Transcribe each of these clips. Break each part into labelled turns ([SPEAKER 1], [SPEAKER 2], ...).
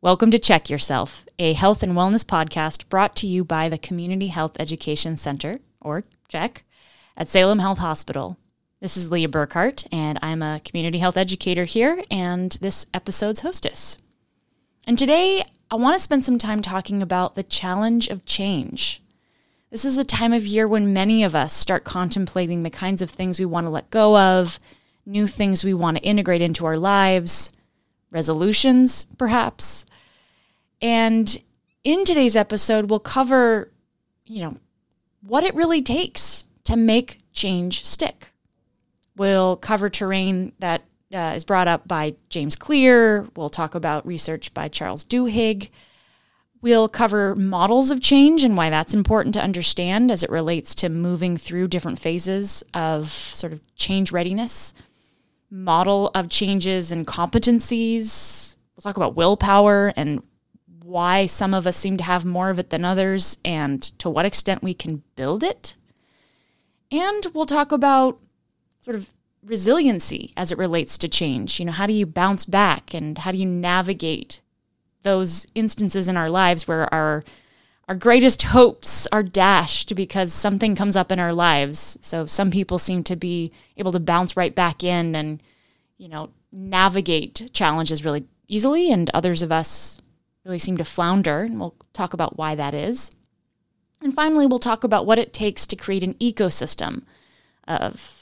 [SPEAKER 1] Welcome to Check Yourself, a health and wellness podcast brought to you by the Community Health Education Center, or CHECK, at Salem Health Hospital. This is Leah Burkhart, and I'm a community health educator here and this episode's hostess. And today, I want to spend some time talking about the challenge of change. This is a time of year when many of us start contemplating the kinds of things we want to let go of, new things we want to integrate into our lives, resolutions, perhaps. And in today's episode, we'll cover, you know, what it really takes to make change stick. We'll cover terrain that uh, is brought up by James Clear. We'll talk about research by Charles Duhigg. We'll cover models of change and why that's important to understand as it relates to moving through different phases of sort of change readiness, model of changes and competencies. We'll talk about willpower and why some of us seem to have more of it than others and to what extent we can build it. And we'll talk about sort of resiliency as it relates to change. You know, how do you bounce back and how do you navigate those instances in our lives where our our greatest hopes are dashed because something comes up in our lives. So some people seem to be able to bounce right back in and you know, navigate challenges really easily and others of us really seem to flounder, and we'll talk about why that is. And finally, we'll talk about what it takes to create an ecosystem of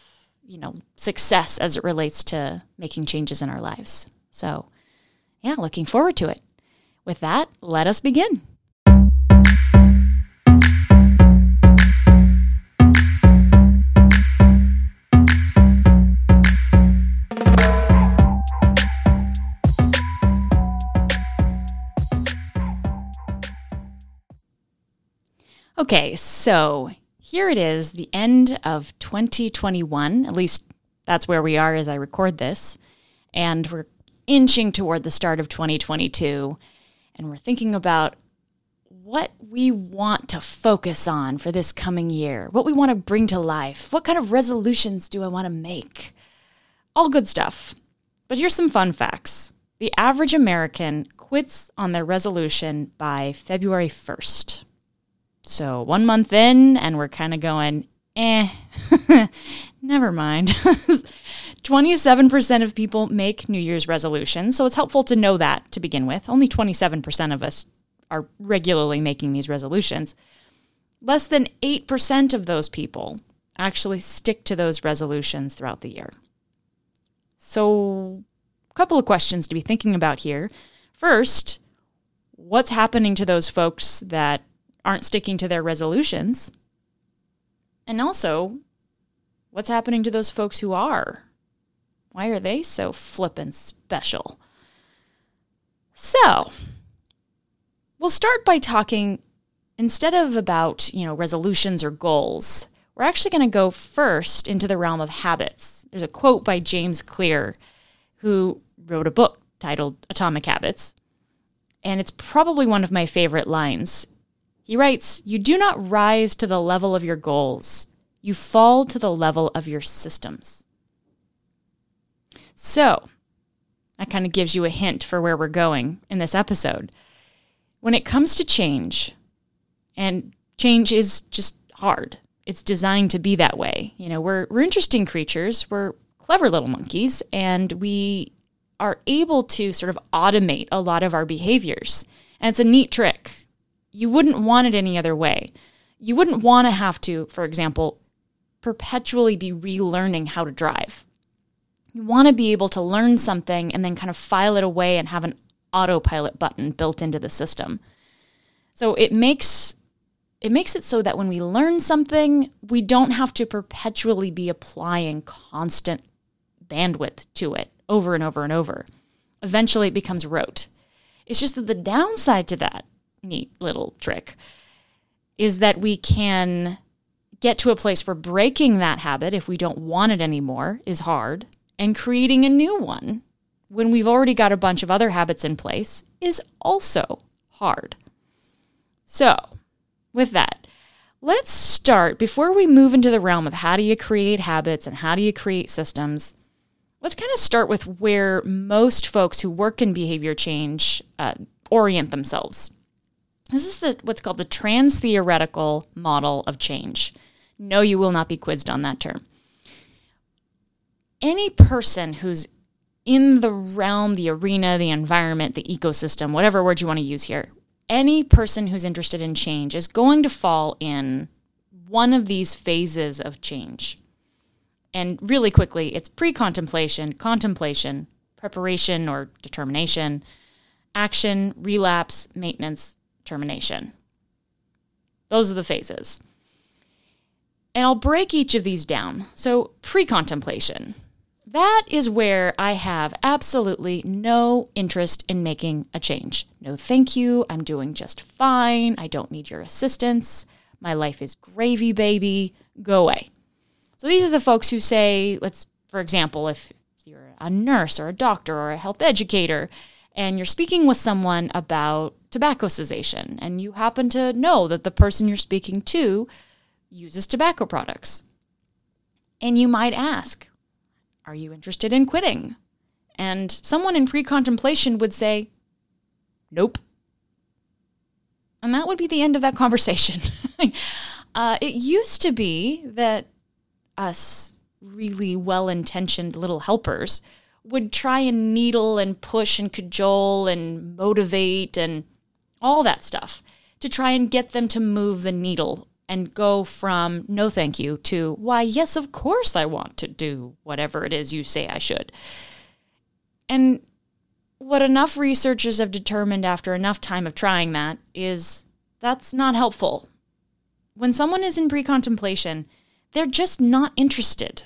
[SPEAKER 1] you know, success as it relates to making changes in our lives. So, yeah, looking forward to it. With that, let us begin. Okay, so here it is, the end of 2021. At least that's where we are as I record this. And we're inching toward the start of 2022. And we're thinking about what we want to focus on for this coming year, what we want to bring to life, what kind of resolutions do I want to make? All good stuff. But here's some fun facts the average American quits on their resolution by February 1st. So one month in, and we're kind of going, eh, never mind. 27% of people make New Year's resolutions. So it's helpful to know that to begin with. Only 27% of us are regularly making these resolutions. Less than 8% of those people actually stick to those resolutions throughout the year. So, a couple of questions to be thinking about here. First, what's happening to those folks that aren't sticking to their resolutions? And also, what's happening to those folks who are? Why are they so flippin' special? So, we'll start by talking instead of about, you know, resolutions or goals. We're actually going to go first into the realm of habits. There's a quote by James Clear who wrote a book titled Atomic Habits, and it's probably one of my favorite lines. He writes, You do not rise to the level of your goals, you fall to the level of your systems. So, that kind of gives you a hint for where we're going in this episode. When it comes to change, and change is just hard, it's designed to be that way. You know, we're, we're interesting creatures, we're clever little monkeys, and we are able to sort of automate a lot of our behaviors. And it's a neat trick you wouldn't want it any other way. You wouldn't want to have to, for example, perpetually be relearning how to drive. You want to be able to learn something and then kind of file it away and have an autopilot button built into the system. So it makes it makes it so that when we learn something, we don't have to perpetually be applying constant bandwidth to it over and over and over. Eventually it becomes rote. It's just that the downside to that neat little trick is that we can get to a place where breaking that habit, if we don't want it anymore, is hard, and creating a new one when we've already got a bunch of other habits in place is also hard. So, with that, let's start before we move into the realm of how do you create habits and how do you create systems. Let's kind of start with where most folks who work in behavior change uh, orient themselves. This is the, what's called the trans theoretical model of change. No, you will not be quizzed on that term. Any person who's in the realm, the arena, the environment, the ecosystem, whatever word you want to use here, any person who's interested in change is going to fall in one of these phases of change. And really quickly, it's pre contemplation, contemplation, preparation or determination, action, relapse, maintenance, termination. Those are the phases. And I'll break each of these down. So, pre contemplation. That is where I have absolutely no interest in making a change. No, thank you. I'm doing just fine. I don't need your assistance. My life is gravy, baby. Go away. So these are the folks who say, let's, for example, if you're a nurse or a doctor or a health educator, and you're speaking with someone about tobacco cessation, and you happen to know that the person you're speaking to uses tobacco products. And you might ask, Are you interested in quitting? And someone in pre contemplation would say, Nope. And that would be the end of that conversation. uh, it used to be that us really well intentioned little helpers would try and needle and push and cajole and motivate and all that stuff to try and get them to move the needle and go from no thank you to why yes of course i want to do whatever it is you say i should. And what enough researchers have determined after enough time of trying that is that's not helpful. When someone is in pre-contemplation they're just not interested.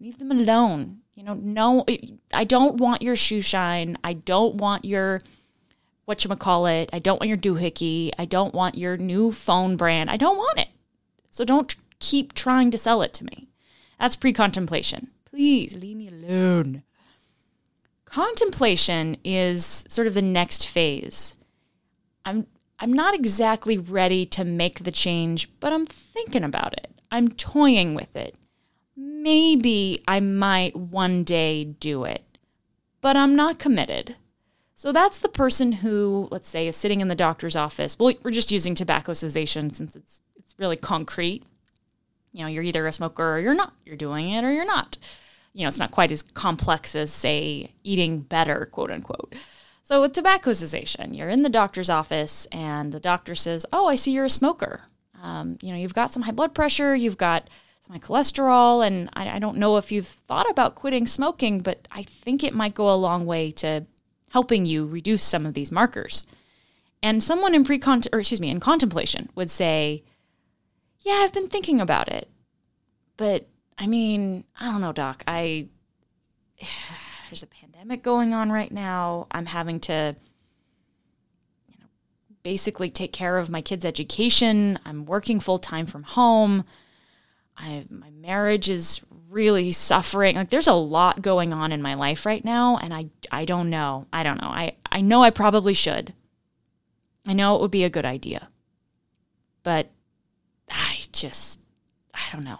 [SPEAKER 1] Leave them alone. You know no i don't want your shoe shine. I don't want your what you call it. I don't want your doohickey. I don't want your new phone brand. I don't want it. So don't keep trying to sell it to me. That's pre-contemplation. Please leave me alone. Contemplation is sort of the next phase. I'm I'm not exactly ready to make the change, but I'm thinking about it. I'm toying with it. Maybe I might one day do it, but I'm not committed. So that's the person who, let's say, is sitting in the doctor's office. Well, we're just using tobacco cessation since it's it's really concrete. You know, you're either a smoker or you're not. You're doing it or you're not. You know, it's not quite as complex as say eating better, quote unquote. So with tobacco cessation, you're in the doctor's office and the doctor says, "Oh, I see you're a smoker. Um, you know, you've got some high blood pressure, you've got high cholesterol, and I, I don't know if you've thought about quitting smoking, but I think it might go a long way to helping you reduce some of these markers. And someone in pre or excuse me, in contemplation would say, "Yeah, I've been thinking about it. But I mean, I don't know, doc. I there's a pandemic going on right now. I'm having to you know, basically take care of my kids' education. I'm working full time from home. I, my marriage is really suffering. Like there's a lot going on in my life right now and I I don't know. I don't know. I I know I probably should. I know it would be a good idea. But I just I don't know.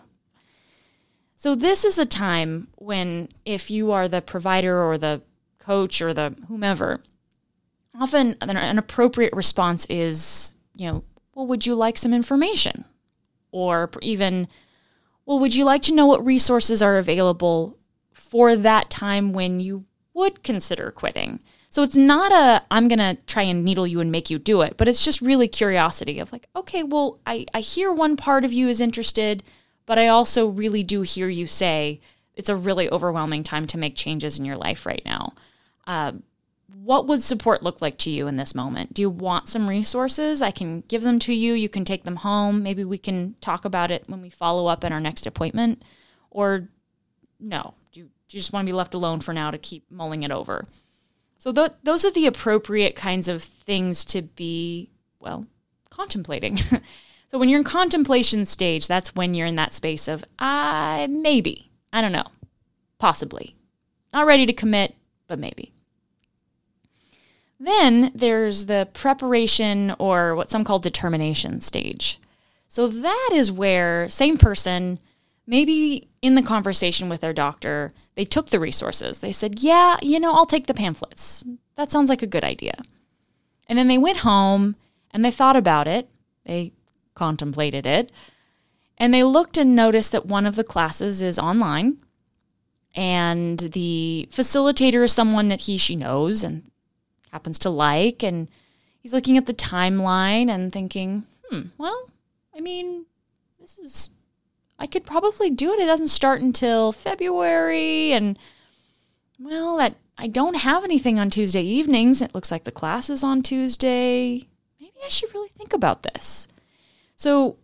[SPEAKER 1] So this is a time when if you are the provider or the coach or the whomever, often an appropriate response is, you know, well, would you like some information? Or even well, would you like to know what resources are available for that time when you would consider quitting? So it's not a, I'm going to try and needle you and make you do it, but it's just really curiosity of like, okay, well, I, I hear one part of you is interested, but I also really do hear you say it's a really overwhelming time to make changes in your life right now. Uh, what would support look like to you in this moment? Do you want some resources? I can give them to you. You can take them home. Maybe we can talk about it when we follow up at our next appointment. Or no, do you, do you just want to be left alone for now to keep mulling it over? So th- those are the appropriate kinds of things to be, well, contemplating. so when you're in contemplation stage, that's when you're in that space of, I uh, maybe, I don't know, possibly. Not ready to commit, but maybe. Then there's the preparation or what some call determination stage. So that is where same person maybe in the conversation with their doctor, they took the resources. They said, "Yeah, you know, I'll take the pamphlets. That sounds like a good idea." And then they went home and they thought about it. They contemplated it. And they looked and noticed that one of the classes is online and the facilitator is someone that he she knows and happens to like and he's looking at the timeline and thinking hmm well i mean this is i could probably do it. It doesn't start until february and well that i don't have anything on tuesday evenings. It looks like the class is on tuesday. Maybe i should really think about this. So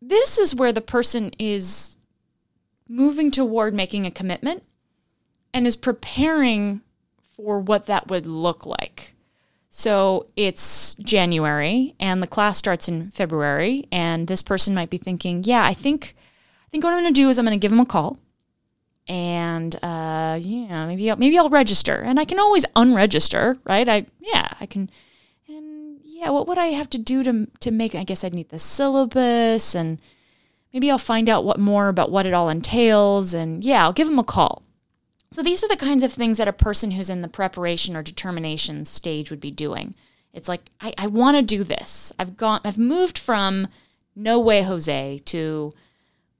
[SPEAKER 1] this is where the person is moving toward making a commitment and is preparing for what that would look like. So it's January and the class starts in February and this person might be thinking, "Yeah, I think I think what I'm going to do is I'm going to give them a call and uh, yeah, maybe I'll, maybe I'll register, and I can always unregister, right? I yeah, I can, and yeah, what would I have to do to to make? I guess I'd need the syllabus, and maybe I'll find out what more about what it all entails, and yeah, I'll give them a call. So these are the kinds of things that a person who's in the preparation or determination stage would be doing. It's like, I, I want to do this. I've gone I've moved from no way Jose to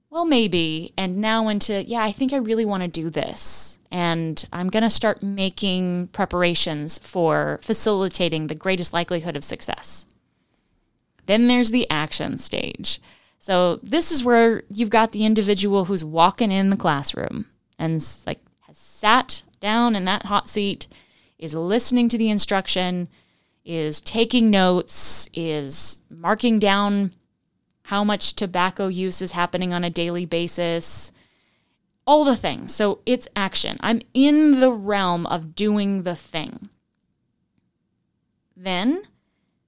[SPEAKER 1] well maybe and now into yeah, I think I really want to do this. And I'm going to start making preparations for facilitating the greatest likelihood of success. Then there's the action stage. So this is where you've got the individual who's walking in the classroom and like has sat down in that hot seat, is listening to the instruction, is taking notes, is marking down how much tobacco use is happening on a daily basis, all the things. So it's action. I'm in the realm of doing the thing. Then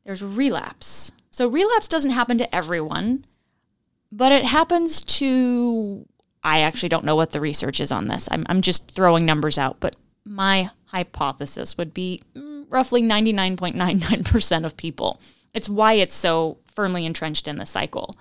[SPEAKER 1] there's relapse. So relapse doesn't happen to everyone, but it happens to I actually don't know what the research is on this. I'm, I'm just throwing numbers out, but my hypothesis would be mm, roughly 99.99% of people. It's why it's so firmly entrenched in the cycle.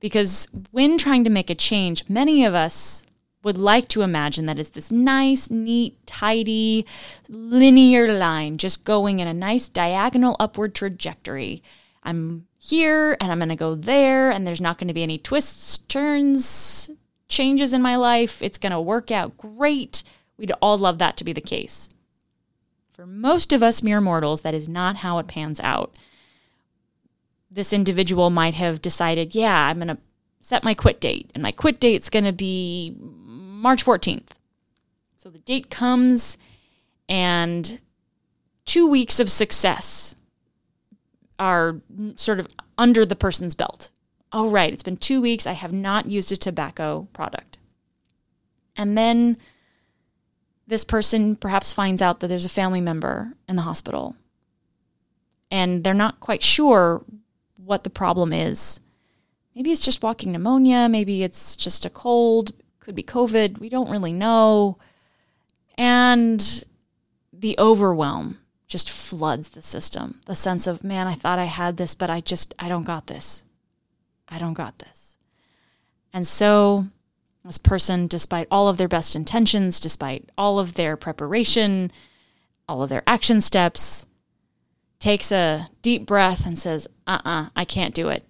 [SPEAKER 1] Because when trying to make a change, many of us would like to imagine that it's this nice, neat, tidy, linear line just going in a nice diagonal upward trajectory. I'm here and I'm going to go there, and there's not going to be any twists, turns, changes in my life. It's going to work out great. We'd all love that to be the case. For most of us mere mortals, that is not how it pans out. This individual might have decided, yeah, I'm going to set my quit date, and my quit date's going to be March 14th. So the date comes, and two weeks of success are sort of under the person's belt oh, right, it's been two weeks. I have not used a tobacco product. And then this person perhaps finds out that there's a family member in the hospital and they're not quite sure what the problem is. Maybe it's just walking pneumonia, maybe it's just a cold, could be COVID, we don't really know. And the overwhelm just floods the system. The sense of, man, I thought I had this, but I just, I don't got this. I don't got this. And so, this person, despite all of their best intentions, despite all of their preparation, all of their action steps, takes a deep breath and says, uh uh-uh, uh I can't do it.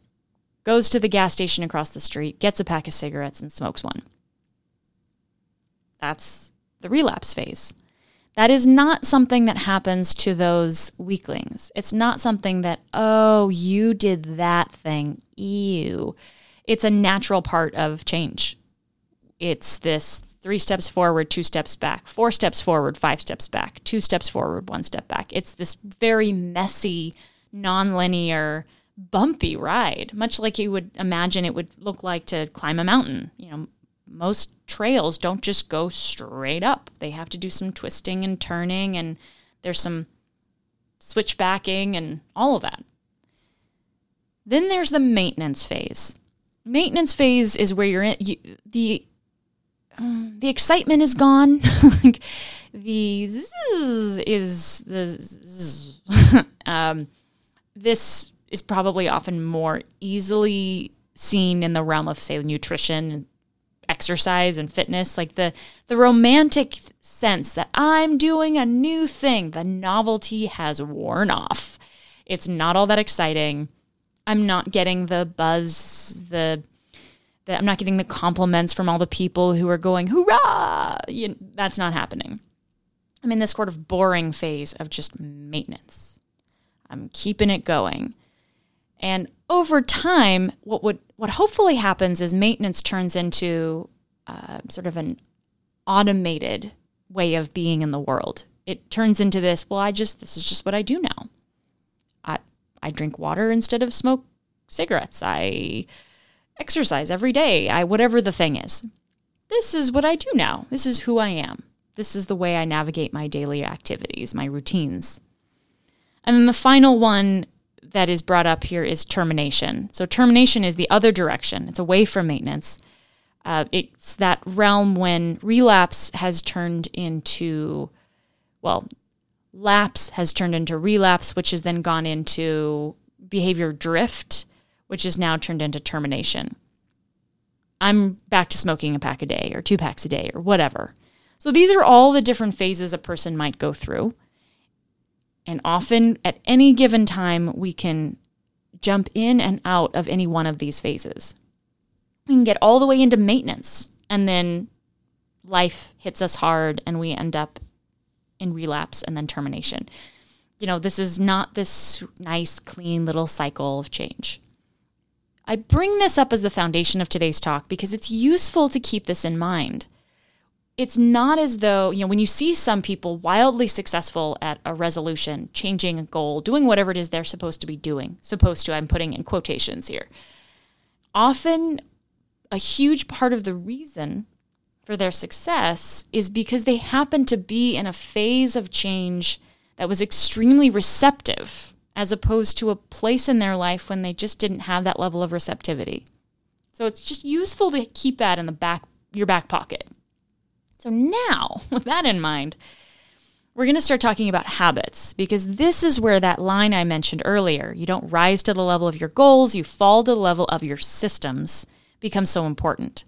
[SPEAKER 1] Goes to the gas station across the street, gets a pack of cigarettes, and smokes one. That's the relapse phase. That is not something that happens to those weaklings. It's not something that, oh, you did that thing. Ew. It's a natural part of change. It's this three steps forward, two steps back, four steps forward, five steps back, two steps forward, one step back. It's this very messy, nonlinear, bumpy ride, much like you would imagine it would look like to climb a mountain. You know, most trails don't just go straight up. They have to do some twisting and turning, and there's some switchbacking and all of that. Then there's the maintenance phase. Maintenance phase is where you're in you, the um, the excitement is gone. the is the um, this is probably often more easily seen in the realm of say nutrition exercise and fitness like the the romantic sense that I'm doing a new thing the novelty has worn off It's not all that exciting. I'm not getting the buzz, the, the I'm not getting the compliments from all the people who are going, hoorah! You, that's not happening. I'm in this sort of boring phase of just maintenance. I'm keeping it going. And over time, what would what hopefully happens is maintenance turns into uh, sort of an automated way of being in the world. It turns into this. Well, I just this is just what I do now. I I drink water instead of smoke cigarettes. I exercise every day. I whatever the thing is. This is what I do now. This is who I am. This is the way I navigate my daily activities, my routines. And then the final one that is brought up here is termination. So, termination is the other direction, it's away from maintenance. Uh, it's that realm when relapse has turned into, well, lapse has turned into relapse, which has then gone into behavior drift, which is now turned into termination. I'm back to smoking a pack a day or two packs a day or whatever. So these are all the different phases a person might go through. And often at any given time, we can jump in and out of any one of these phases. We can get all the way into maintenance, and then life hits us hard, and we end up in relapse and then termination. You know, this is not this nice, clean little cycle of change. I bring this up as the foundation of today's talk because it's useful to keep this in mind it's not as though, you know, when you see some people wildly successful at a resolution, changing a goal, doing whatever it is they're supposed to be doing, supposed to, I'm putting in quotations here. Often, a huge part of the reason for their success is because they happen to be in a phase of change that was extremely receptive, as opposed to a place in their life when they just didn't have that level of receptivity. So it's just useful to keep that in the back your back pocket. So now, with that in mind, we're going to start talking about habits because this is where that line I mentioned earlier, you don't rise to the level of your goals, you fall to the level of your systems, becomes so important.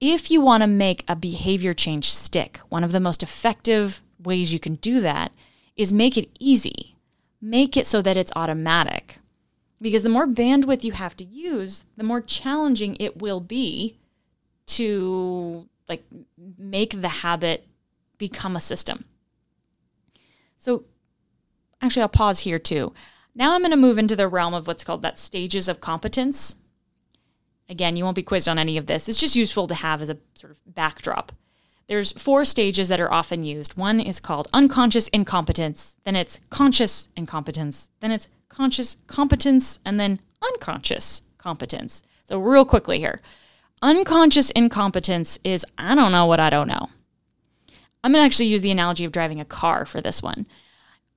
[SPEAKER 1] If you want to make a behavior change stick, one of the most effective ways you can do that is make it easy. Make it so that it's automatic. Because the more bandwidth you have to use, the more challenging it will be to like make the habit become a system. So actually I'll pause here too. Now I'm going to move into the realm of what's called that stages of competence. Again, you won't be quizzed on any of this. It's just useful to have as a sort of backdrop. There's four stages that are often used. One is called unconscious incompetence, then it's conscious incompetence, then it's conscious competence, and then unconscious competence. So, real quickly here Unconscious incompetence is I don't know what I don't know. I'm going to actually use the analogy of driving a car for this one.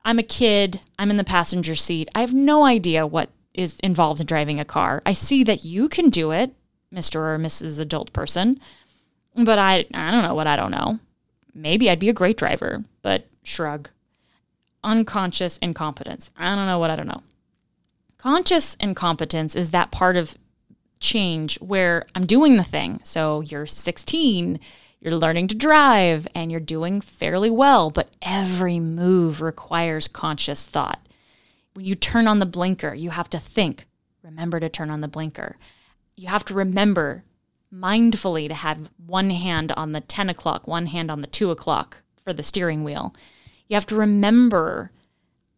[SPEAKER 1] I'm a kid, I'm in the passenger seat. I have no idea what is involved in driving a car. I see that you can do it, Mr. or Mrs. Adult Person, but I I don't know what I don't know. Maybe I'd be a great driver, but shrug. Unconscious incompetence. I don't know what I don't know. Conscious incompetence is that part of change where I'm doing the thing. So you're 16, you're learning to drive, and you're doing fairly well, but every move requires conscious thought. When you turn on the blinker, you have to think, remember to turn on the blinker. You have to remember mindfully to have one hand on the 10 o'clock, one hand on the 2 o'clock for the steering wheel. You have to remember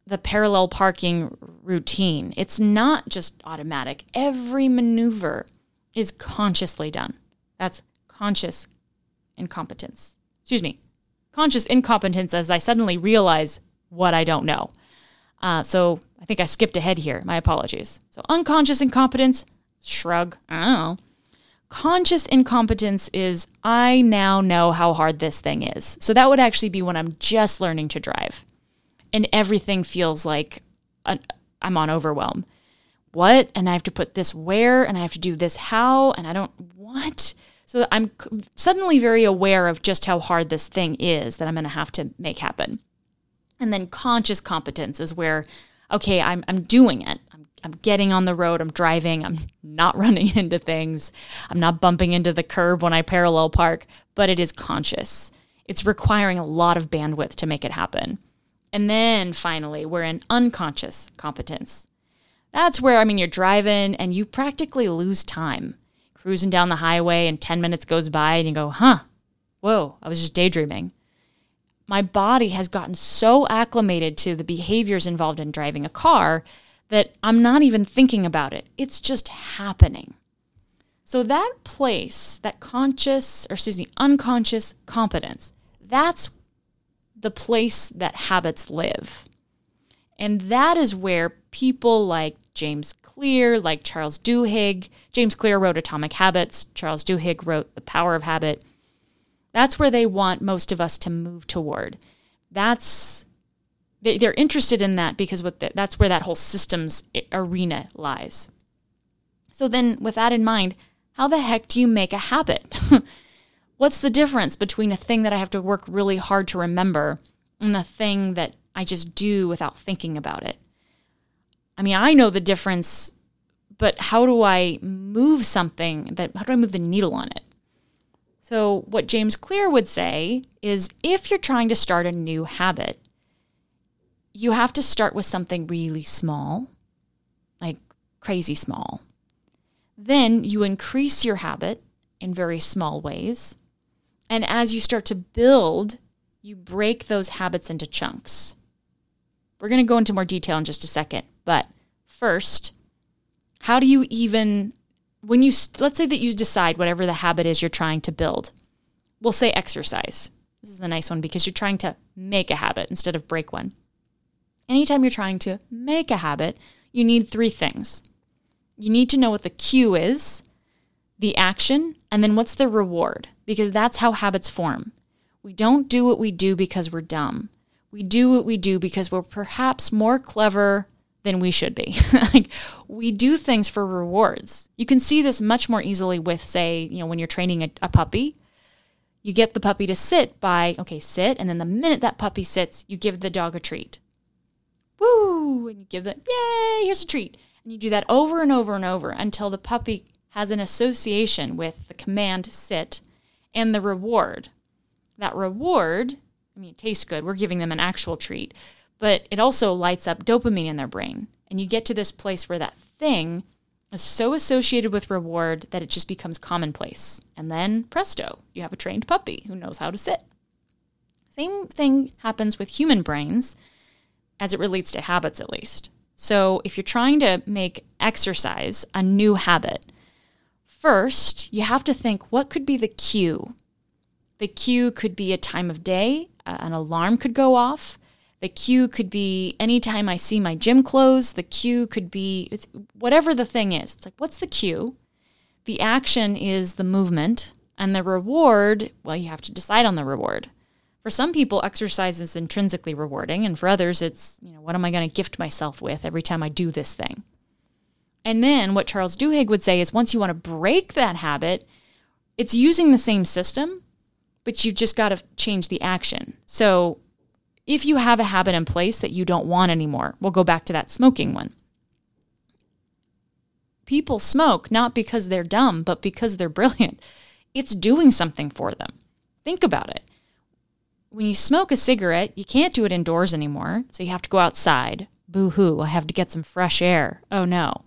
[SPEAKER 1] the parallel parking routine. It's not just automatic. Every maneuver is consciously done. That's conscious incompetence. Excuse me, conscious incompetence as I suddenly realize what I don't know. Uh, so I think I skipped ahead here. My apologies. So unconscious incompetence, shrug. Know. Conscious incompetence is I now know how hard this thing is. So that would actually be when I'm just learning to drive and everything feels like I'm on overwhelm. What? And I have to put this where, and I have to do this how, and I don't what. So I'm suddenly very aware of just how hard this thing is that I'm going to have to make happen. And then conscious competence is where, okay, I'm, I'm doing it. I'm, I'm getting on the road. I'm driving. I'm not running into things. I'm not bumping into the curb when I parallel park, but it is conscious. It's requiring a lot of bandwidth to make it happen And then finally, we're in unconscious competence. That's where, I mean, you're driving and you practically lose time. Cruising down the highway and 10 minutes goes by and you go, huh, whoa, I was just daydreaming. My body has gotten so acclimated to the behaviors involved in driving a car that I'm not even thinking about it. It's just happening. So that place, that conscious, or excuse me, unconscious competence, that's the place that habits live. And that is where people like James Clear, like Charles Duhigg, James Clear wrote Atomic Habits, Charles Duhigg wrote The Power of Habit. That's where they want most of us to move toward. That's they're interested in that because what the, that's where that whole systems eh, arena lies. So then with that in mind, how the heck do you make a habit? What's the difference between a thing that I have to work really hard to remember and the thing that I just do without thinking about it? I mean, I know the difference, but how do I move something that, how do I move the needle on it? So, what James Clear would say is if you're trying to start a new habit, you have to start with something really small, like crazy small. Then you increase your habit in very small ways. And as you start to build, you break those habits into chunks. We're going to go into more detail in just a second. But first, how do you even, when you, let's say that you decide whatever the habit is you're trying to build, we'll say exercise. This is a nice one because you're trying to make a habit instead of break one. Anytime you're trying to make a habit, you need three things you need to know what the cue is, the action, and then what's the reward, because that's how habits form. We don't do what we do because we're dumb. We do what we do because we're perhaps more clever than we should be. like we do things for rewards. You can see this much more easily with, say, you know, when you're training a, a puppy. You get the puppy to sit by, okay, sit, and then the minute that puppy sits, you give the dog a treat. Woo! And you give them, yay, here's a treat. And you do that over and over and over until the puppy has an association with the command sit and the reward. That reward, I mean, it tastes good. We're giving them an actual treat, but it also lights up dopamine in their brain. And you get to this place where that thing is so associated with reward that it just becomes commonplace. And then presto, you have a trained puppy who knows how to sit. Same thing happens with human brains as it relates to habits, at least. So, if you're trying to make exercise a new habit, first you have to think what could be the cue? The cue could be a time of day, uh, an alarm could go off. The cue could be anytime I see my gym clothes. The cue could be whatever the thing is. It's like, what's the cue? The action is the movement, and the reward, well, you have to decide on the reward. For some people, exercise is intrinsically rewarding, and for others, it's, you know, what am I going to gift myself with every time I do this thing? And then what Charles Duhigg would say is once you want to break that habit, it's using the same system, but you've just got to change the action. So if you have a habit in place that you don't want anymore, we'll go back to that smoking one. People smoke not because they're dumb, but because they're brilliant. It's doing something for them. Think about it when you smoke a cigarette, you can't do it indoors anymore. So you have to go outside. Boo hoo, I have to get some fresh air. Oh no.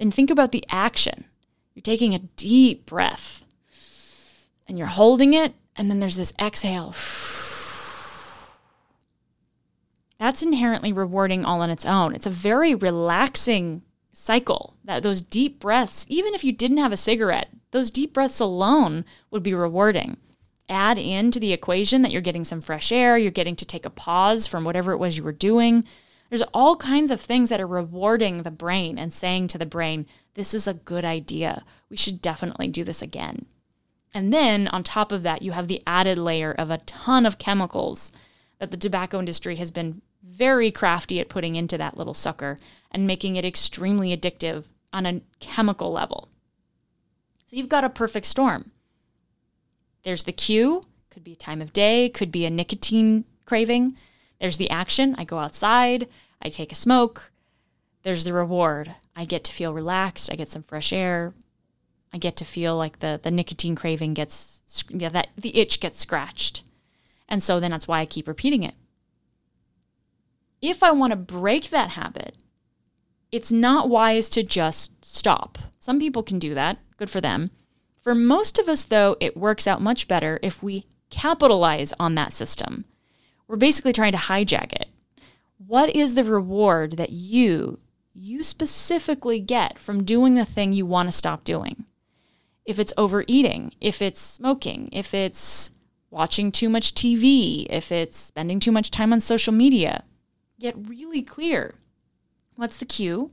[SPEAKER 1] Then think about the action. You're taking a deep breath and you're holding it, and then there's this exhale. That's inherently rewarding all on its own. It's a very relaxing cycle. That those deep breaths, even if you didn't have a cigarette, those deep breaths alone would be rewarding add into the equation that you're getting some fresh air, you're getting to take a pause from whatever it was you were doing. There's all kinds of things that are rewarding the brain and saying to the brain, this is a good idea. We should definitely do this again. And then on top of that, you have the added layer of a ton of chemicals that the tobacco industry has been very crafty at putting into that little sucker and making it extremely addictive on a chemical level. So you've got a perfect storm. There's the cue, could be a time of day, could be a nicotine craving. There's the action, I go outside, I take a smoke. There's the reward, I get to feel relaxed, I get some fresh air. I get to feel like the, the nicotine craving gets, yeah, that the itch gets scratched. And so then that's why I keep repeating it. If I want to break that habit, it's not wise to just stop. Some people can do that, good for them. For most of us, though, it works out much better if we capitalize on that system. We're basically trying to hijack it. What is the reward that you, you specifically get from doing the thing you want to stop doing? If it's overeating, if it's smoking, if it's watching too much TV, if it's spending too much time on social media, get really clear. What's the cue?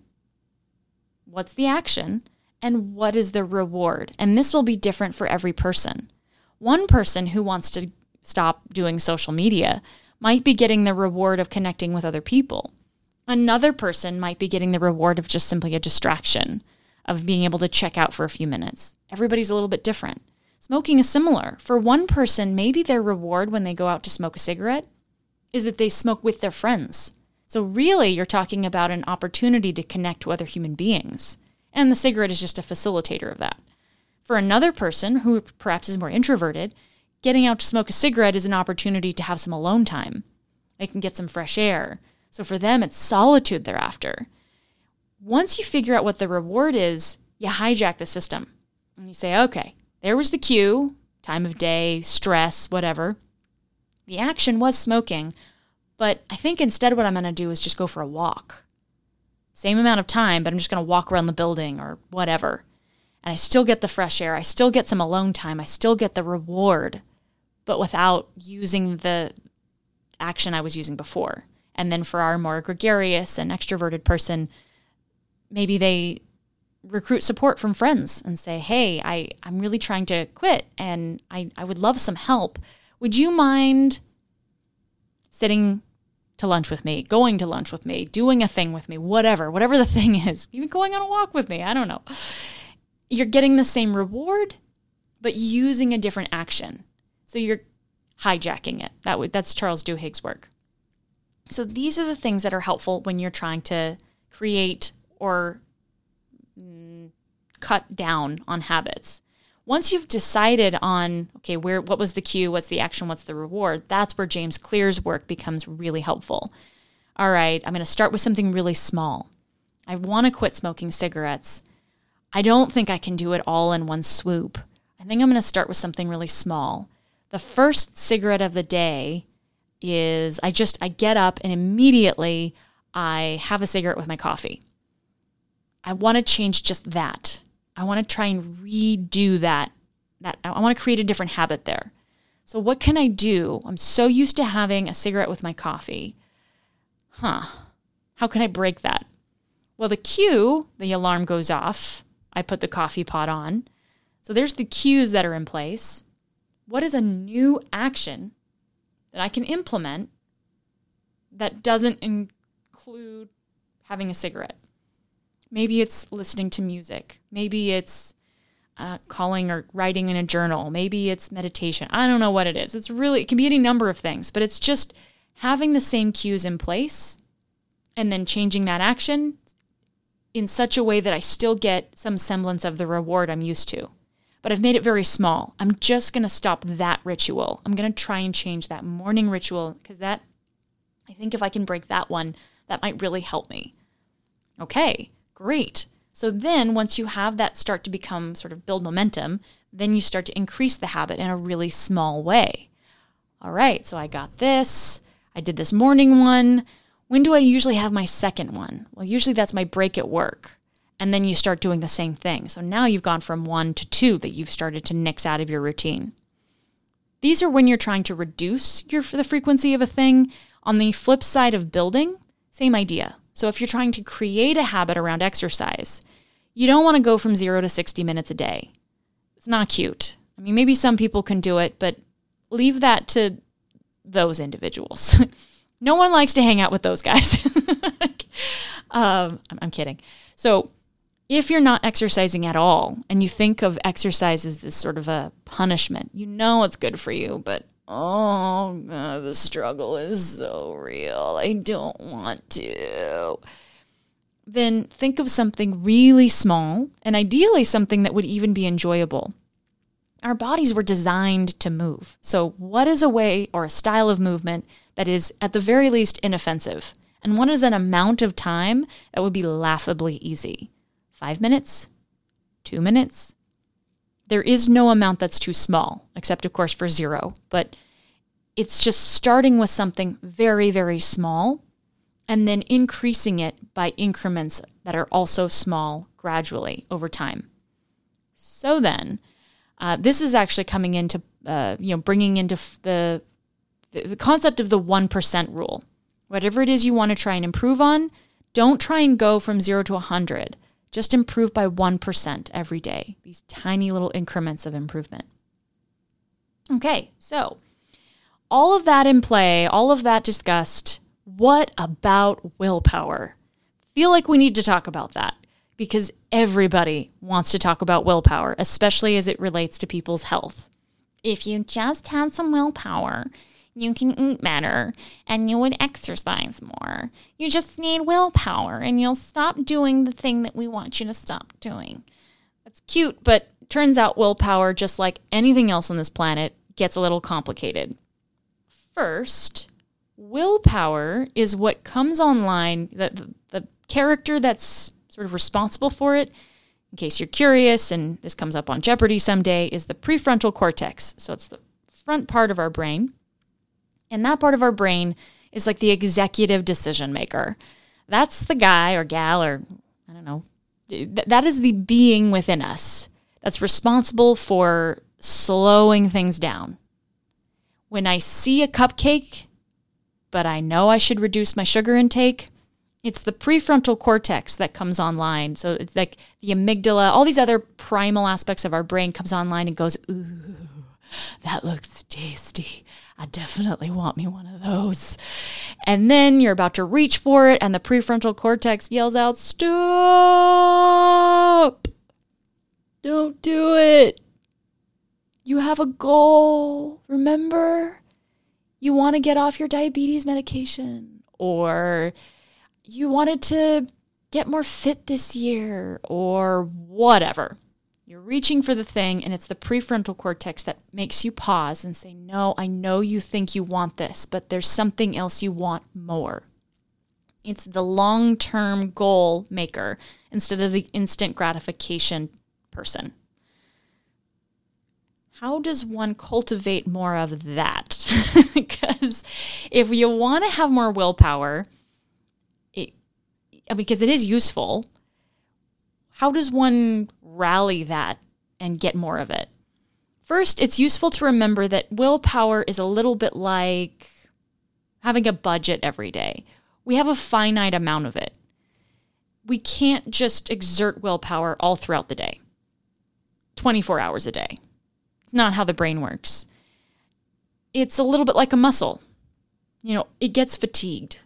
[SPEAKER 1] What's the action? And what is the reward? And this will be different for every person. One person who wants to stop doing social media might be getting the reward of connecting with other people. Another person might be getting the reward of just simply a distraction, of being able to check out for a few minutes. Everybody's a little bit different. Smoking is similar. For one person, maybe their reward when they go out to smoke a cigarette is that they smoke with their friends. So, really, you're talking about an opportunity to connect to other human beings. And the cigarette is just a facilitator of that. For another person who perhaps is more introverted, getting out to smoke a cigarette is an opportunity to have some alone time. They can get some fresh air. So, for them, it's solitude they're after. Once you figure out what the reward is, you hijack the system and you say, okay, there was the cue, time of day, stress, whatever. The action was smoking, but I think instead what I'm going to do is just go for a walk. Same amount of time, but I'm just going to walk around the building or whatever. And I still get the fresh air. I still get some alone time. I still get the reward, but without using the action I was using before. And then for our more gregarious and extroverted person, maybe they recruit support from friends and say, Hey, I, I'm really trying to quit and I, I would love some help. Would you mind sitting to lunch with me, going to lunch with me, doing a thing with me, whatever, whatever the thing is, even going on a walk with me? I don't know. You're getting the same reward, but using a different action. So you're hijacking it. That that's Charles Duhigg's work. So these are the things that are helpful when you're trying to create or mm, cut down on habits. Once you've decided on okay, where what was the cue, what's the action, what's the reward, that's where James Clear's work becomes really helpful. All right, I'm going to start with something really small. I want to quit smoking cigarettes. I don't think I can do it all in one swoop. I think I'm going to start with something really small. The first cigarette of the day is I just I get up and immediately I have a cigarette with my coffee. I want to change just that. I want to try and redo that. That I want to create a different habit there. So what can I do? I'm so used to having a cigarette with my coffee. Huh. How can I break that? Well, the cue, the alarm goes off. I put the coffee pot on. So there's the cues that are in place. What is a new action that I can implement that doesn't include having a cigarette? Maybe it's listening to music. Maybe it's uh, calling or writing in a journal. Maybe it's meditation. I don't know what it is. It's really, it can be any number of things, but it's just having the same cues in place and then changing that action in such a way that I still get some semblance of the reward I'm used to. But I've made it very small. I'm just going to stop that ritual. I'm going to try and change that morning ritual because that, I think if I can break that one, that might really help me. Okay. Great. So then once you have that start to become sort of build momentum, then you start to increase the habit in a really small way. All right, so I got this. I did this morning one. When do I usually have my second one? Well, usually that's my break at work. And then you start doing the same thing. So now you've gone from one to two that you've started to nix out of your routine. These are when you're trying to reduce your, the frequency of a thing. On the flip side of building, same idea. So if you're trying to create a habit around exercise, you don't want to go from zero to 60 minutes a day. It's not cute. I mean, maybe some people can do it, but leave that to those individuals. no one likes to hang out with those guys. um, I'm, kidding. So, if you're not exercising at all and you think of exercise as this sort of a punishment, you know it's good for you, but oh, God, the struggle is so real. I don't want to. Then think of something really small and ideally something that would even be enjoyable. Our bodies were designed to move. So, what is a way or a style of movement that is, at the very least, inoffensive? And what is an amount of time that would be laughably easy? Five minutes? Two minutes? There is no amount that's too small, except, of course, for zero. But it's just starting with something very, very small and then increasing it by increments that are also small gradually over time. So then, uh, this is actually coming into, uh, you know, bringing into the, the concept of the 1% rule. Whatever it is you want to try and improve on, don't try and go from zero to 100. Just improve by 1% every day, these tiny little increments of improvement. Okay, so all of that in play, all of that discussed, what about willpower? Feel like we need to talk about that because everybody wants to talk about willpower, especially as it relates to people's health. If you just have some willpower, you can eat better and you would exercise more. You just need willpower and you'll stop doing the thing that we want you to stop doing. That's cute, but turns out willpower, just like anything else on this planet, gets a little complicated. First, willpower is what comes online, the, the, the character that's sort of responsible for it in case you're curious, and this comes up on Jeopardy someday, is the prefrontal cortex. So it's the front part of our brain. And that part of our brain is like the executive decision maker. That's the guy or gal or I don't know. that is the being within us that's responsible for slowing things down. When I see a cupcake, but I know I should reduce my sugar intake, it's the prefrontal cortex that comes online. So it's like the amygdala, all these other primal aspects of our brain comes online and goes, ooh, that looks tasty. I definitely want me one of those. And then you're about to reach for it, and the prefrontal cortex yells out, Stop! Don't do it. You have a goal, remember? You want to get off your diabetes medication, or you wanted to get more fit this year, or whatever. You're reaching for the thing, and it's the prefrontal cortex that makes you pause and say, No, I know you think you want this, but there's something else you want more. It's the long term goal maker instead of the instant gratification person. How does one cultivate more of that? because if you want to have more willpower, it, because it is useful, how does one rally that and get more of it? First, it's useful to remember that willpower is a little bit like having a budget every day. We have a finite amount of it. We can't just exert willpower all throughout the day, 24 hours a day. It's not how the brain works. It's a little bit like a muscle. You know, it gets fatigued.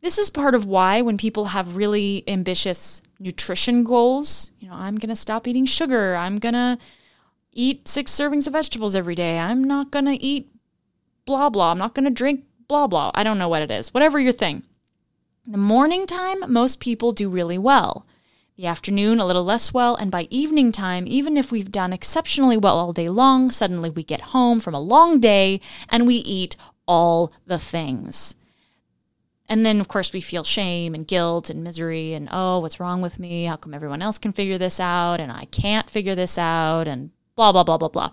[SPEAKER 1] This is part of why when people have really ambitious nutrition goals, you know, I'm going to stop eating sugar. I'm going to eat six servings of vegetables every day. I'm not going to eat blah, blah. I'm not going to drink blah, blah. I don't know what it is. Whatever your thing. The morning time, most people do really well. The afternoon, a little less well. And by evening time, even if we've done exceptionally well all day long, suddenly we get home from a long day and we eat all the things. And then, of course, we feel shame and guilt and misery and, oh, what's wrong with me? How come everyone else can figure this out and I can't figure this out? And blah, blah, blah, blah, blah.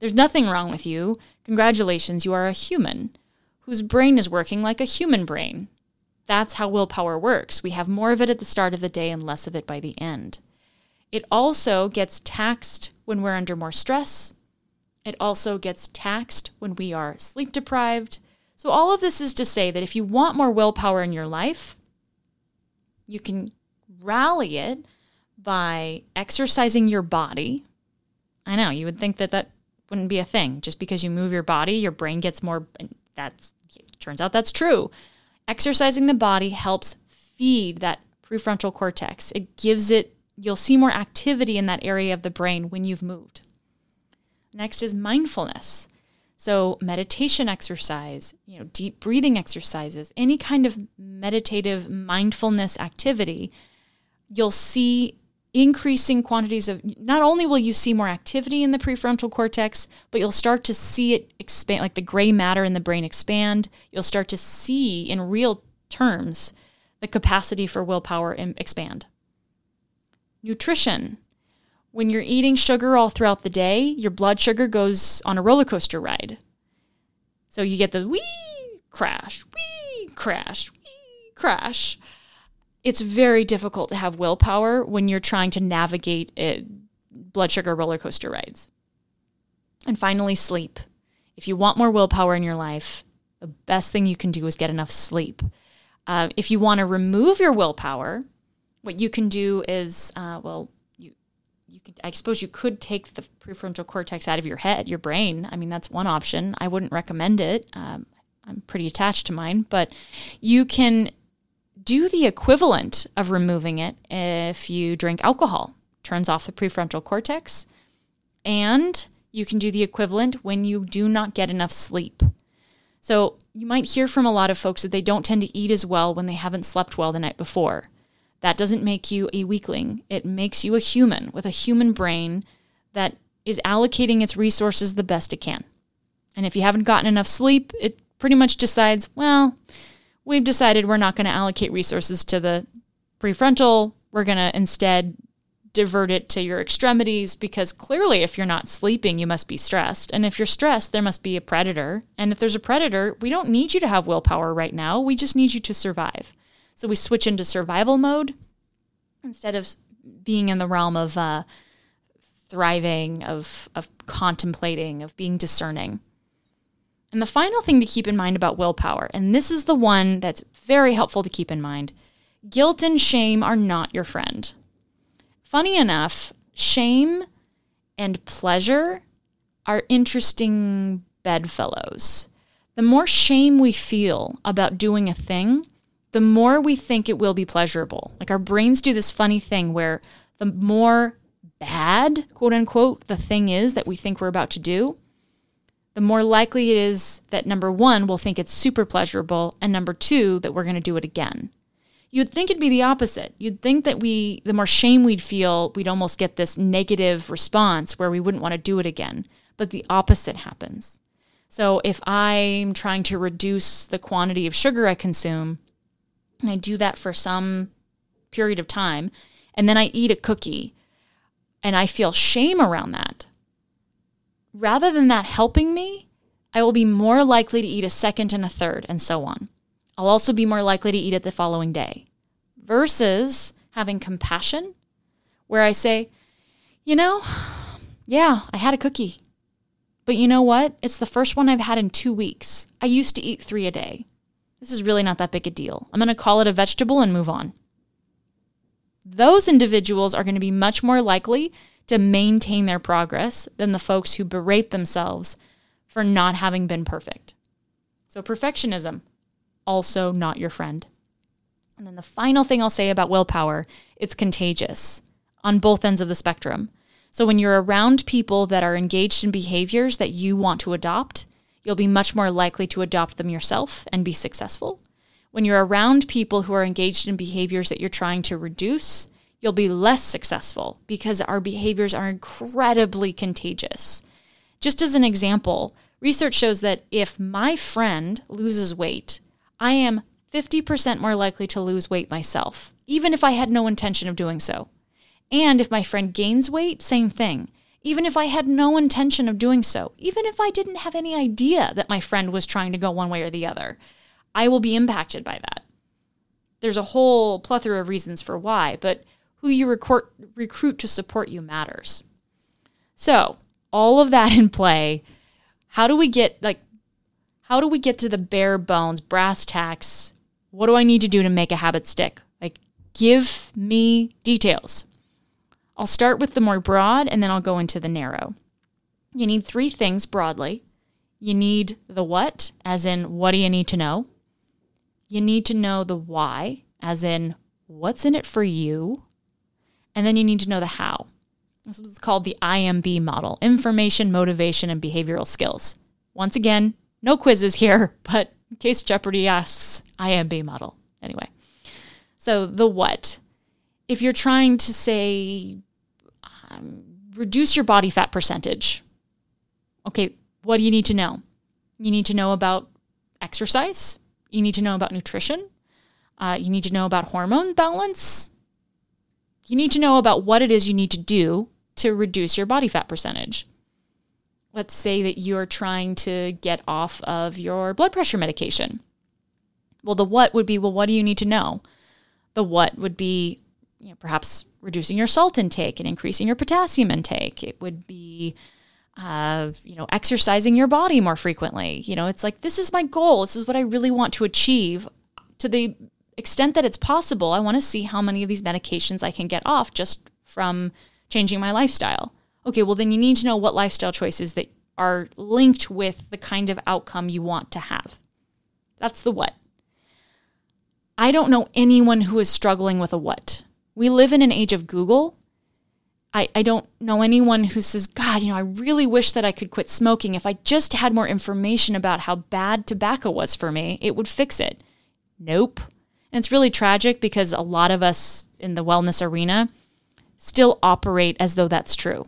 [SPEAKER 1] There's nothing wrong with you. Congratulations, you are a human whose brain is working like a human brain. That's how willpower works. We have more of it at the start of the day and less of it by the end. It also gets taxed when we're under more stress. It also gets taxed when we are sleep deprived so, all of this is to say that if you want more willpower in your life, you can rally it by exercising your body. I know you would think that that wouldn't be a thing. Just because you move your body, your brain gets more. That's turns out that's true. Exercising the body helps feed that prefrontal cortex. It gives it. You'll see more activity in that area of the brain when you've moved. Next is mindfulness. So, meditation exercise, you know, deep breathing exercises, any kind of meditative mindfulness activity, you'll see increasing quantities of not only will you see more activity in the prefrontal cortex, but you'll start to see it expand, like the gray matter in the brain expand. You'll start to see in real terms, the capacity for willpower expand. Nutrition. When you're eating sugar all throughout the day, your blood sugar goes on a roller coaster ride. So you get the wee crash, wee crash, wee crash. It's very difficult to have willpower when you're trying to navigate it, blood sugar roller coaster rides. And finally, sleep. If you want more willpower in your life, the best thing you can do is get enough sleep. Uh, if you want to remove your willpower, what you can do is, uh, well, could, I suppose, you could take the prefrontal cortex out of your head, your brain. I mean, that's one option. I wouldn't recommend it. Um, I'm pretty attached to mine, but you can do the equivalent of removing it if you drink alcohol. Turns off the prefrontal cortex, and you can do the equivalent when you do not get enough sleep. So, you might hear from a lot of folks that they don't tend to eat as well when they haven't slept well the night before. That doesn't make you a weakling. It makes you a human with a human brain that is allocating its resources the best it can. And if you haven't gotten enough sleep, it pretty much decides, well, we've decided we're not going to allocate resources to the prefrontal. We're going to instead divert it to your extremities because clearly, if you're not sleeping, you must be stressed. And if you're stressed, there must be a predator. And if there's a predator, we don't need you to have willpower right now. We just need you to survive. So we switch into survival mode instead of being in the realm of uh, thriving, of, of contemplating, of being discerning. And the final thing to keep in mind about willpower, and this is the one that's very helpful to keep in mind guilt and shame are not your friend. Funny enough, shame and pleasure are interesting bedfellows. The more shame we feel about doing a thing, the more we think it will be pleasurable. Like our brains do this funny thing where the more bad, quote unquote, the thing is that we think we're about to do, the more likely it is that number one, we'll think it's super pleasurable, and number two, that we're going to do it again. You'd think it'd be the opposite. You'd think that we, the more shame we'd feel, we'd almost get this negative response where we wouldn't want to do it again. But the opposite happens. So if I'm trying to reduce the quantity of sugar I consume, and I do that for some period of time, and then I eat a cookie and I feel shame around that, rather than that helping me, I will be more likely to eat a second and a third, and so on. I'll also be more likely to eat it the following day. Versus having compassion, where I say, you know, yeah, I had a cookie. But you know what? It's the first one I've had in two weeks. I used to eat three a day. This is really not that big a deal. I'm going to call it a vegetable and move on. Those individuals are going to be much more likely to maintain their progress than the folks who berate themselves for not having been perfect. So, perfectionism, also not your friend. And then the final thing I'll say about willpower, it's contagious on both ends of the spectrum. So when you're around people that are engaged in behaviors that you want to adopt, you'll be much more likely to adopt them yourself and be successful. When you're around people who are engaged in behaviors that you're trying to reduce, you'll be less successful because our behaviors are incredibly contagious. Just as an example, research shows that if my friend loses weight, I am 50% more likely to lose weight myself, even if I had no intention of doing so. And if my friend gains weight, same thing. Even if I had no intention of doing so, even if I didn't have any idea that my friend was trying to go one way or the other, I will be impacted by that. There's a whole plethora of reasons for why, but who you recruit, to support you matters. So, all of that in play, how do we get like how do we get to the bare bones, brass tacks? What do I need to do to make a habit stick? Like, give me details. I'll start with the more broad and then I'll go into the narrow. You need three things broadly. You need the what, as in, what do you need to know? You need to know the why, as in, what's in it for you? And then you need to know the how. This is called the IMB model information, motivation, and behavioral skills. Once again, no quizzes here, but in case Jeopardy asks, IMB model. Anyway, so the what. If you're trying to say, um, reduce your body fat percentage, okay, what do you need to know? You need to know about exercise. You need to know about nutrition. Uh, you need to know about hormone balance. You need to know about what it is you need to do to reduce your body fat percentage. Let's say that you're trying to get off of your blood pressure medication. Well, the what would be, well, what do you need to know? The what would be, you know, perhaps reducing your salt intake and increasing your potassium intake. It would be, uh, you know, exercising your body more frequently. You know, it's like, this is my goal. This is what I really want to achieve to the extent that it's possible. I want to see how many of these medications I can get off just from changing my lifestyle. Okay, well, then you need to know what lifestyle choices that are linked with the kind of outcome you want to have. That's the what. I don't know anyone who is struggling with a what. We live in an age of Google. I, I don't know anyone who says, God, you know, I really wish that I could quit smoking. If I just had more information about how bad tobacco was for me, it would fix it. Nope. And it's really tragic because a lot of us in the wellness arena still operate as though that's true.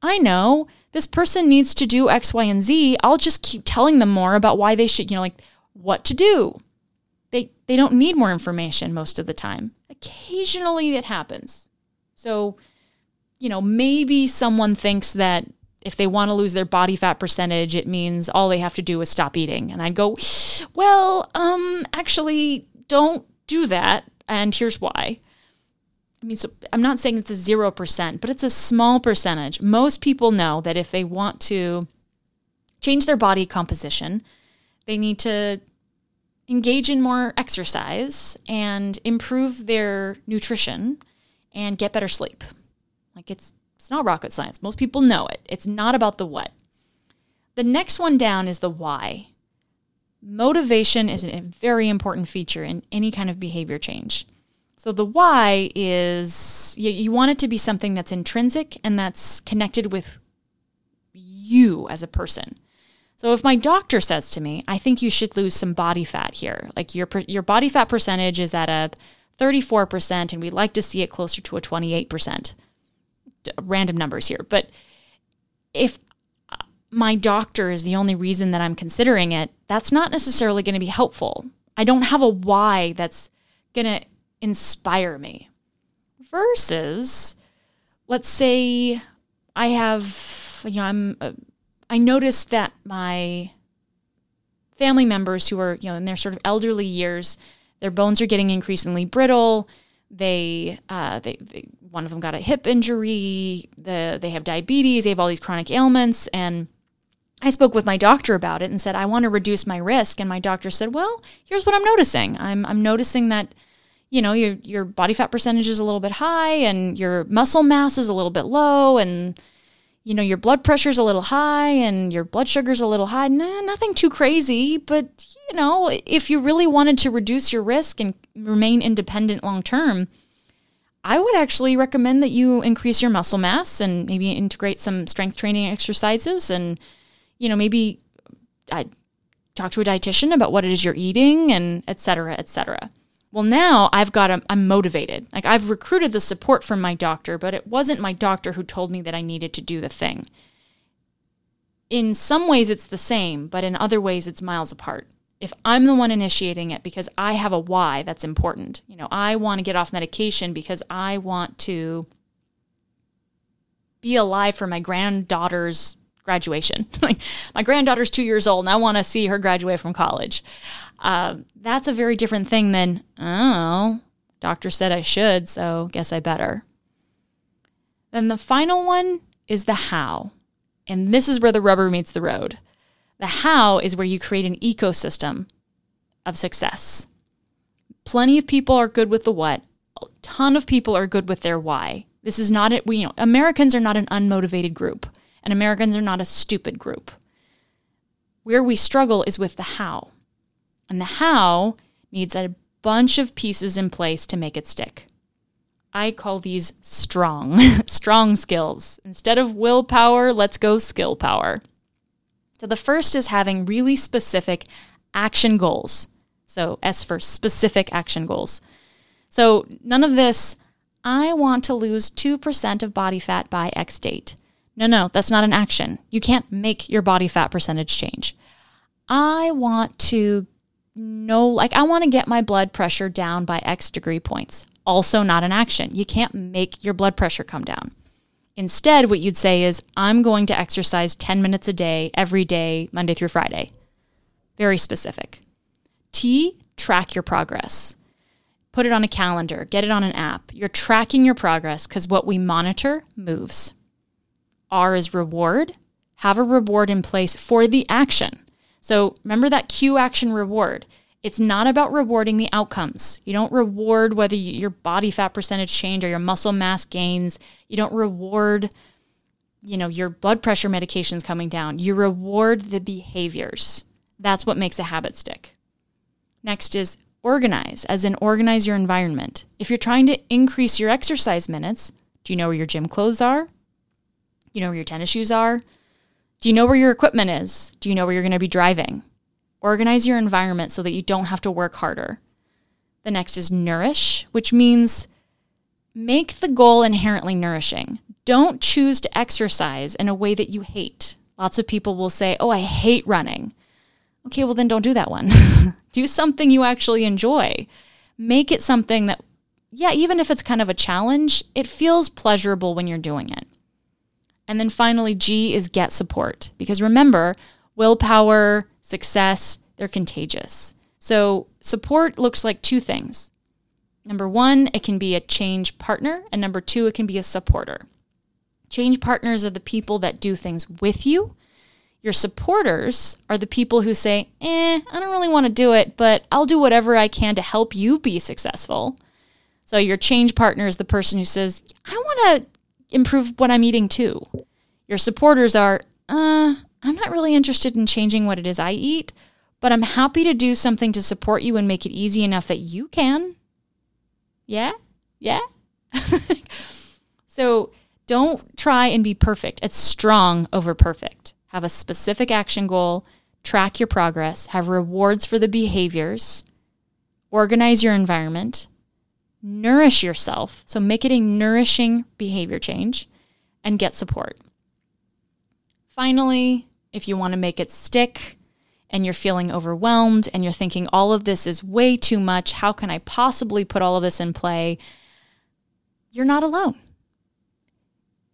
[SPEAKER 1] I know this person needs to do X, Y, and Z. I'll just keep telling them more about why they should, you know, like what to do. They don't need more information most of the time. Occasionally it happens. So, you know, maybe someone thinks that if they want to lose their body fat percentage, it means all they have to do is stop eating. And I'd go, well, um, actually, don't do that. And here's why. I mean, so I'm not saying it's a 0%, but it's a small percentage. Most people know that if they want to change their body composition, they need to engage in more exercise and improve their nutrition and get better sleep. Like it's it's not rocket science. Most people know it. It's not about the what. The next one down is the why. Motivation is a very important feature in any kind of behavior change. So the why is you, you want it to be something that's intrinsic and that's connected with you as a person. So if my doctor says to me, "I think you should lose some body fat here," like your your body fat percentage is at a 34% and we'd like to see it closer to a 28%. Random numbers here, but if my doctor is the only reason that I'm considering it, that's not necessarily going to be helpful. I don't have a why that's going to inspire me. Versus, let's say I have, you know, I'm, uh, I noticed that my family members who are, you know, in their sort of elderly years, their bones are getting increasingly brittle. They, uh, they, they one of them got a hip injury. The, they have diabetes. They have all these chronic ailments. And I spoke with my doctor about it and said, I want to reduce my risk. And my doctor said, Well, here's what I'm noticing. I'm, I'm noticing that you know, your your body fat percentage is a little bit high and your muscle mass is a little bit low and you know, your blood pressure is a little high and your blood sugar is a little high. Nah, nothing too crazy, but you know, if you really wanted to reduce your risk and remain independent long term, I would actually recommend that you increase your muscle mass and maybe integrate some strength training exercises and you know, maybe I talk to a dietitian about what it is you're eating and et cetera, et cetera. Well, now I've got, a, I'm motivated. Like I've recruited the support from my doctor, but it wasn't my doctor who told me that I needed to do the thing. In some ways, it's the same, but in other ways, it's miles apart. If I'm the one initiating it because I have a why that's important, you know, I want to get off medication because I want to be alive for my granddaughter's graduation. like my granddaughter's two years old and I want to see her graduate from college. Uh, that's a very different thing than, oh, doctor said I should, so guess I better. Then the final one is the how. And this is where the rubber meets the road. The how is where you create an ecosystem of success. Plenty of people are good with the what, a ton of people are good with their why. This is not it. We, you know, Americans are not an unmotivated group, and Americans are not a stupid group. Where we struggle is with the how. And the how needs a bunch of pieces in place to make it stick. I call these strong, strong skills. Instead of willpower, let's go skill power. So the first is having really specific action goals. So S for specific action goals. So none of this, I want to lose 2% of body fat by X date. No, no, that's not an action. You can't make your body fat percentage change. I want to no, like I want to get my blood pressure down by X degree points. Also, not an action. You can't make your blood pressure come down. Instead, what you'd say is, I'm going to exercise 10 minutes a day, every day, Monday through Friday. Very specific. T, track your progress. Put it on a calendar, get it on an app. You're tracking your progress because what we monitor moves. R is reward. Have a reward in place for the action. So remember that cue action reward. It's not about rewarding the outcomes. You don't reward whether your body fat percentage change or your muscle mass gains. You don't reward you know your blood pressure medications coming down. You reward the behaviors. That's what makes a habit stick. Next is organize, as in organize your environment. If you're trying to increase your exercise minutes, do you know where your gym clothes are? You know where your tennis shoes are? Do you know where your equipment is? Do you know where you're going to be driving? Organize your environment so that you don't have to work harder. The next is nourish, which means make the goal inherently nourishing. Don't choose to exercise in a way that you hate. Lots of people will say, Oh, I hate running. Okay, well, then don't do that one. do something you actually enjoy. Make it something that, yeah, even if it's kind of a challenge, it feels pleasurable when you're doing it. And then finally, G is get support. Because remember, willpower, success, they're contagious. So support looks like two things. Number one, it can be a change partner. And number two, it can be a supporter. Change partners are the people that do things with you. Your supporters are the people who say, eh, I don't really want to do it, but I'll do whatever I can to help you be successful. So your change partner is the person who says, I want to improve what I'm eating too. Your supporters are, uh, I'm not really interested in changing what it is I eat, but I'm happy to do something to support you and make it easy enough that you can. Yeah? Yeah? so don't try and be perfect. It's strong over perfect. Have a specific action goal, track your progress, have rewards for the behaviors, organize your environment, nourish yourself. So make it a nourishing behavior change and get support. Finally, if you want to make it stick and you're feeling overwhelmed and you're thinking all of this is way too much, how can I possibly put all of this in play? You're not alone.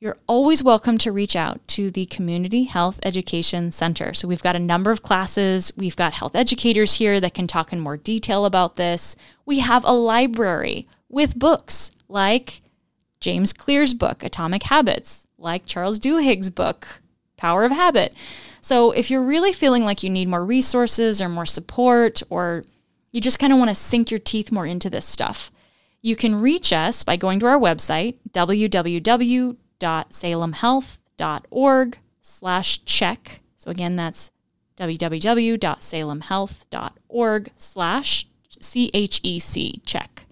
[SPEAKER 1] You're always welcome to reach out to the Community Health Education Center. So, we've got a number of classes. We've got health educators here that can talk in more detail about this. We have a library with books like James Clear's book, Atomic Habits, like Charles Duhigg's book, Power of Habit. So, if you're really feeling like you need more resources or more support, or you just kind of want to sink your teeth more into this stuff, you can reach us by going to our website, www www.salemhealth.org slash check. So again, that's www.salemhealth.org slash C-H-E-C check.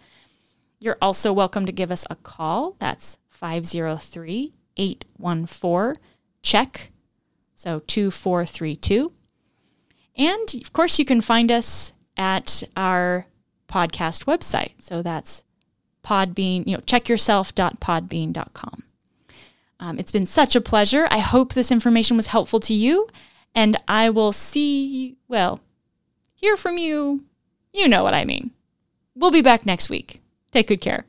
[SPEAKER 1] You're also welcome to give us a call. That's 503 814 check. So 2432. And of course, you can find us at our podcast website. So that's Podbean, you know, checkyourself.podbean.com. Um, it's been such a pleasure. I hope this information was helpful to you, and I will see, well, hear from you. You know what I mean. We'll be back next week. Take good care.